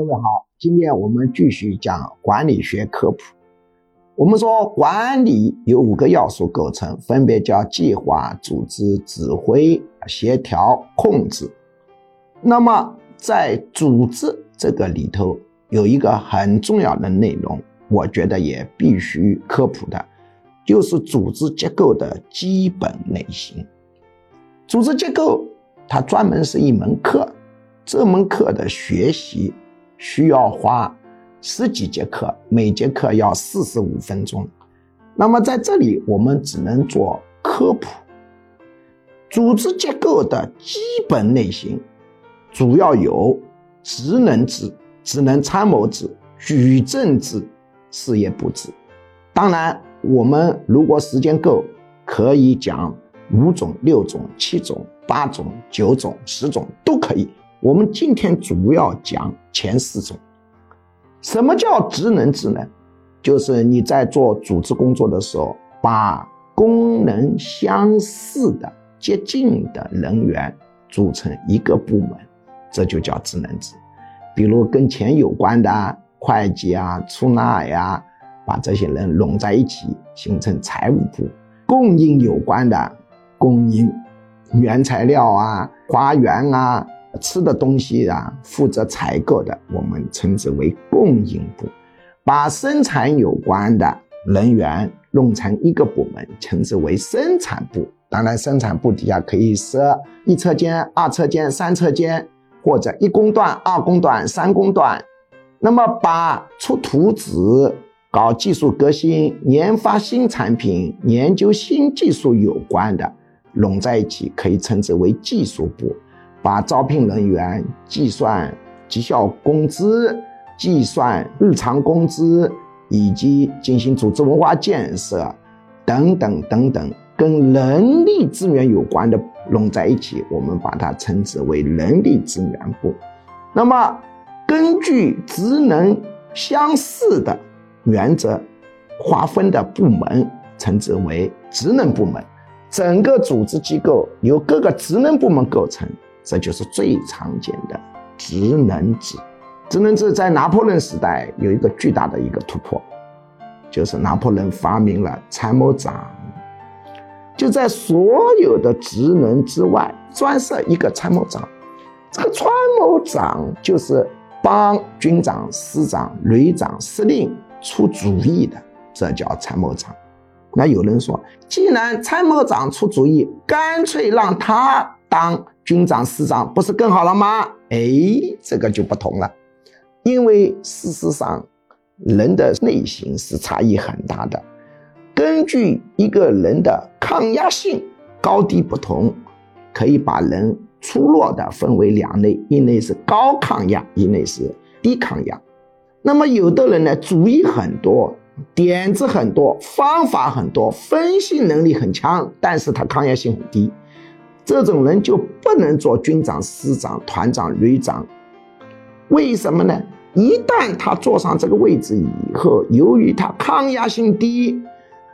各位好，今天我们继续讲管理学科普。我们说管理有五个要素构成，分别叫计划、组织、指挥、协调、控制。那么在组织这个里头，有一个很重要的内容，我觉得也必须科普的，就是组织结构的基本类型。组织结构它专门是一门课，这门课的学习。需要花十几节课，每节课要四十五分钟。那么在这里，我们只能做科普。组织结构的基本类型主要有职能制、职能参谋制、矩阵制、事业部制。当然，我们如果时间够，可以讲五种、六种、七种、八种、九种、十种都可以。我们今天主要讲前四种。什么叫职能智能？就是你在做组织工作的时候，把功能相似的、接近的人员组成一个部门，这就叫职能制。比如跟钱有关的会计啊、出纳呀，把这些人拢在一起，形成财务部；供应有关的供应原材料啊、花园啊。吃的东西啊，负责采购的，我们称之为供应部；把生产有关的人员弄成一个部门，称之为生产部。当然，生产部底下可以设一车间、二车间、三车间，或者一工段、二工段、三工段。那么，把出图纸、搞技术革新、研发新产品、研究新技术有关的拢在一起，可以称之为技术部。把招聘人员、计算绩效工资、计算日常工资，以及进行组织文化建设等等等等，跟人力资源有关的拢在一起，我们把它称之为人力资源部。那么，根据职能相似的原则划分的部门，称之为职能部门。整个组织机构由各个职能部门构成。这就是最常见的职能制。职能制在拿破仑时代有一个巨大的一个突破，就是拿破仑发明了参谋长，就在所有的职能之外专设一个参谋长。这个参谋长就是帮军长、师长、旅长、司令出主意的，这叫参谋长。那有人说，既然参谋长出主意，干脆让他当。军长、师长不是更好了吗？哎，这个就不同了，因为事实上，人的内心是差异很大的。根据一个人的抗压性高低不同，可以把人粗略的分为两类：一类是高抗压，一类是低抗压。那么有的人呢，主意很多，点子很多，方法很多，分析能力很强，但是他抗压性很低。这种人就不能做军长、师长、团长、旅长，为什么呢？一旦他坐上这个位置以后，由于他抗压性低，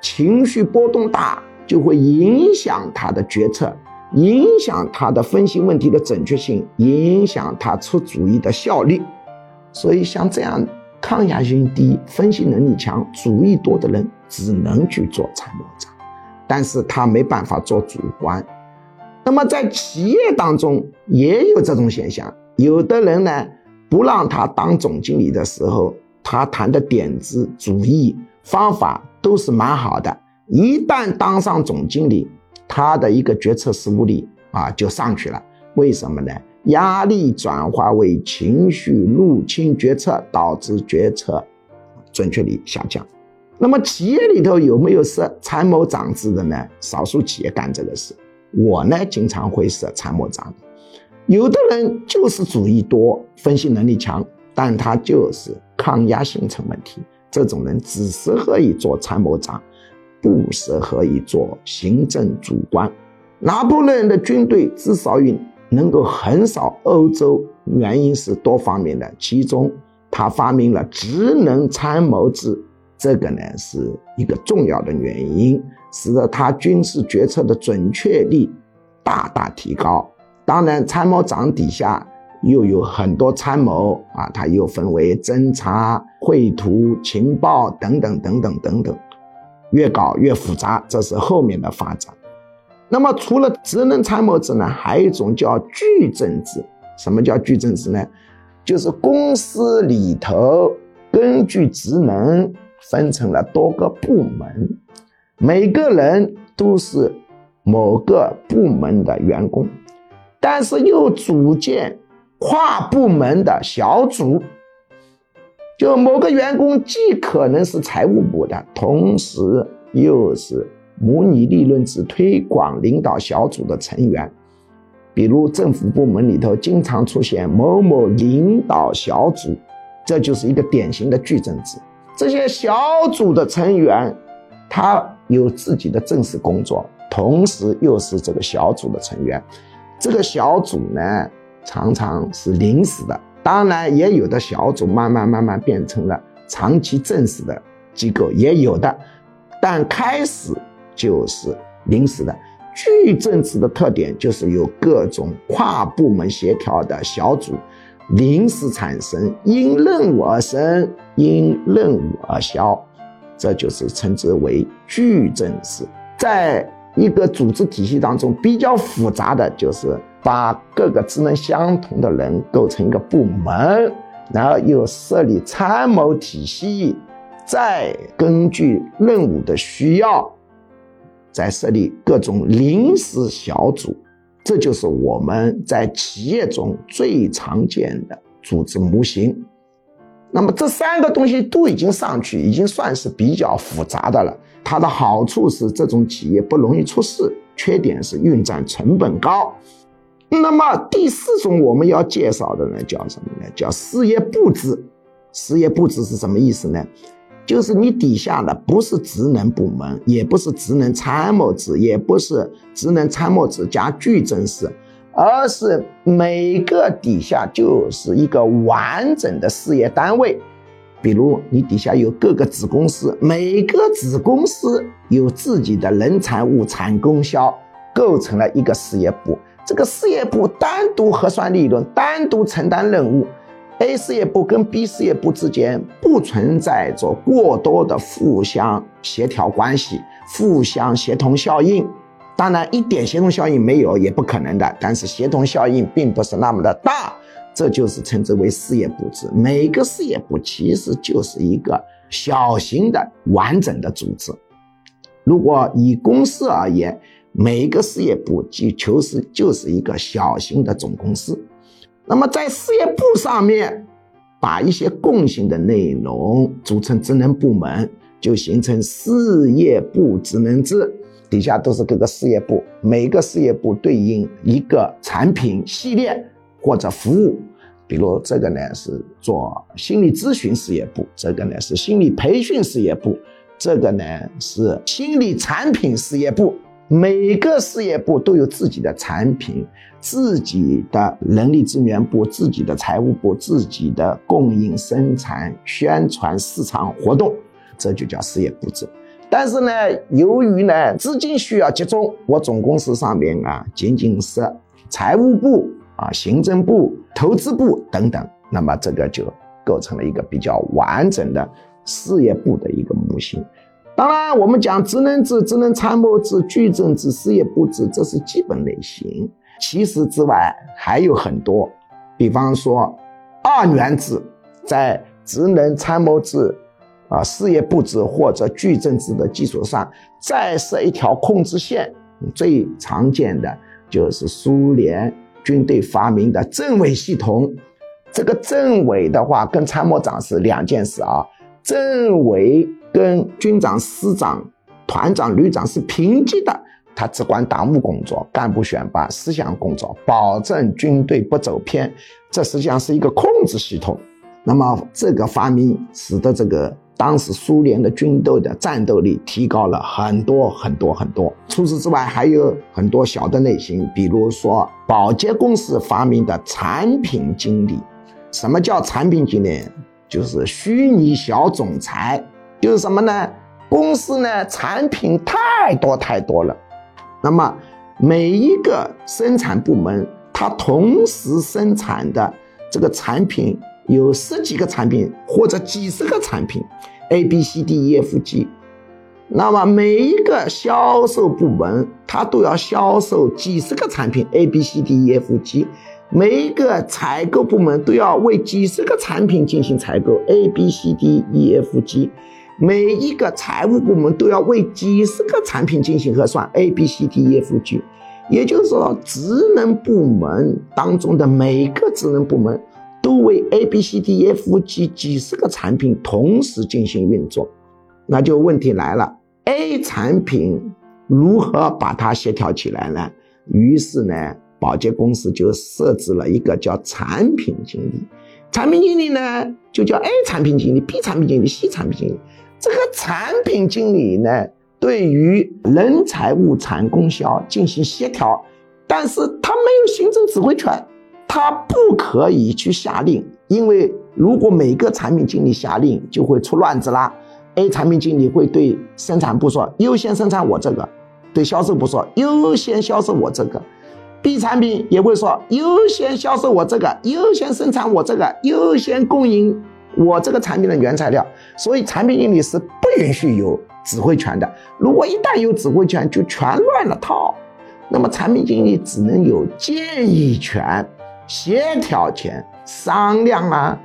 情绪波动大，就会影响他的决策，影响他的分析问题的准确性，影响他出主意的效率。所以，像这样抗压性低、分析能力强、主意多的人，只能去做参谋长，但是他没办法做主官。那么在企业当中也有这种现象，有的人呢不让他当总经理的时候，他谈的点子、主意、方法都是蛮好的。一旦当上总经理，他的一个决策失误率啊就上去了。为什么呢？压力转化为情绪入侵决策，导致决策准确率下降。那么企业里头有没有设参谋长制的呢？少数企业干这个事。我呢，经常会设参谋长。有的人就是主意多，分析能力强，但他就是抗压性成问题。这种人只适合于做参谋长，不适合于做行政主官。拿破仑的军队之所以能够横扫欧洲，原因是多方面的，其中他发明了职能参谋制。这个呢是一个重要的原因，使得他军事决策的准确率大大提高。当然，参谋长底下又有很多参谋啊，他又分为侦察、绘图、情报等等等等等等，越搞越复杂，这是后面的发展。那么除了职能参谋制呢，还有一种叫矩阵制。什么叫矩阵制呢？就是公司里头根据职能分成了多个部门，每个人都是某个部门的员工，但是又组建。跨部门的小组，就某个员工既可能是财务部的，同时又是模拟利润制推广领导小组的成员。比如政府部门里头经常出现某某领导小组，这就是一个典型的矩阵制。这些小组的成员，他有自己的正式工作，同时又是这个小组的成员。这个小组呢？常常是临时的，当然也有的小组慢慢慢慢变成了长期正式的机构，也有的，但开始就是临时的。矩阵制的特点就是有各种跨部门协调的小组，临时产生，因任务而生，因任务而消，这就是称之为矩阵式。在一个组织体系当中，比较复杂的就是。把各个职能相同的人构成一个部门，然后又设立参谋体系，再根据任务的需要，再设立各种临时小组。这就是我们在企业中最常见的组织模型。那么这三个东西都已经上去，已经算是比较复杂的了。它的好处是这种企业不容易出事，缺点是运转成本高。那么第四种我们要介绍的呢，叫什么呢？叫事业部制。事业部制是什么意思呢？就是你底下的不是职能部门，也不是职能参谋职，也不是职能参谋职加矩阵式，而是每个底下就是一个完整的事业单位。比如你底下有各个子公司，每个子公司有自己的人财物产供销，构成了一个事业部。这个事业部单独核算利润，单独承担任务，A 事业部跟 B 事业部之间不存在着过多的互相协调关系、互相协同效应。当然，一点协同效应没有也不可能的，但是协同效应并不是那么的大，这就是称之为事业部制。每个事业部其实就是一个小型的完整的组织。如果以公司而言，每一个事业部就就是就是一个小型的总公司，那么在事业部上面，把一些共性的内容组成职能部门，就形成事业部职能制。底下都是各个事业部，每个事业部对应一个产品系列或者服务。比如这个呢是做心理咨询事业部，这个呢是心理培训事业部，这个呢是心理产品事业部。每个事业部都有自己的产品、自己的人力资源部、自己的财务部、自己的供应、生产、宣传、市场活动，这就叫事业部制。但是呢，由于呢资金需要集中，我总公司上面啊仅仅是财务部啊、行政部、投资部等等，那么这个就构成了一个比较完整的事业部的一个模型。当然，我们讲职能制、职能参谋制、矩阵制、事业部制，这是基本类型。其实之外还有很多，比方说二元制，在职能参谋制、啊事业部制或者矩阵制的基础上，再设一条控制线。最常见的就是苏联军队发明的政委系统。这个政委的话，跟参谋长是两件事啊。政委跟军长、师长、团长、旅长是平级的，他只管党务工作、干部选拔、思想工作，保证军队不走偏。这实际上是一个控制系统。那么这个发明使得这个当时苏联的军队的战斗力提高了很多很多很多。除此之外，还有很多小的类型，比如说保洁公司发明的产品经理。什么叫产品经理？就是虚拟小总裁，就是什么呢？公司呢产品太多太多了，那么每一个生产部门它同时生产的这个产品有十几个产品或者几十个产品，A、B、C、D、E、F、G。那么每一个销售部门，它都要销售几十个产品 A B C D E F G，每一个采购部门都要为几十个产品进行采购 A B C D E F G，每一个财务部门都要为几十个产品进行核算 A B C D E F G，也就是说，职能部门当中的每个职能部门都为 A B C D E F G 几十个产品同时进行运作。那就问题来了，A 产品如何把它协调起来呢？于是呢，保洁公司就设置了一个叫产品经理，产品经理呢就叫 A 产品经理、B 产品经理、C 产品经理。这个产品经理呢，对于人财物产供销进行协调，但是他没有行政指挥权，他不可以去下令，因为如果每个产品经理下令，就会出乱子啦。A 产品经理会对生产部说：“优先生产我这个。”对销售部说：“优先销售我这个。”B 产品也会说：“优先销售我这个，优先生产我这个，优先供应我这个产品的原材料。”所以产品经理是不允许有指挥权的。如果一旦有指挥权，就全乱了套。那么产品经理只能有建议权、协调权、商量啊。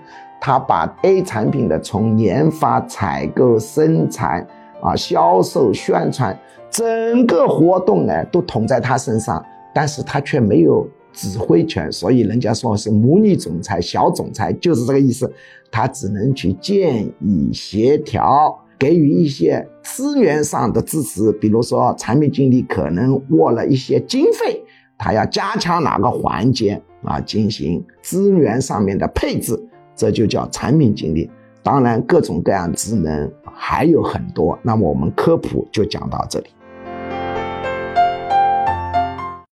他把 A 产品的从研发、采购、生产啊、销售、宣传整个活动呢，都统在他身上，但是他却没有指挥权，所以人家说是模拟总裁、小总裁，就是这个意思。他只能去建议、协调，给予一些资源上的支持，比如说产品经理可能握了一些经费，他要加强哪个环节啊，进行资源上面的配置。这就叫产品经理，当然各种各样职能还有很多，那么我们科普就讲到这里。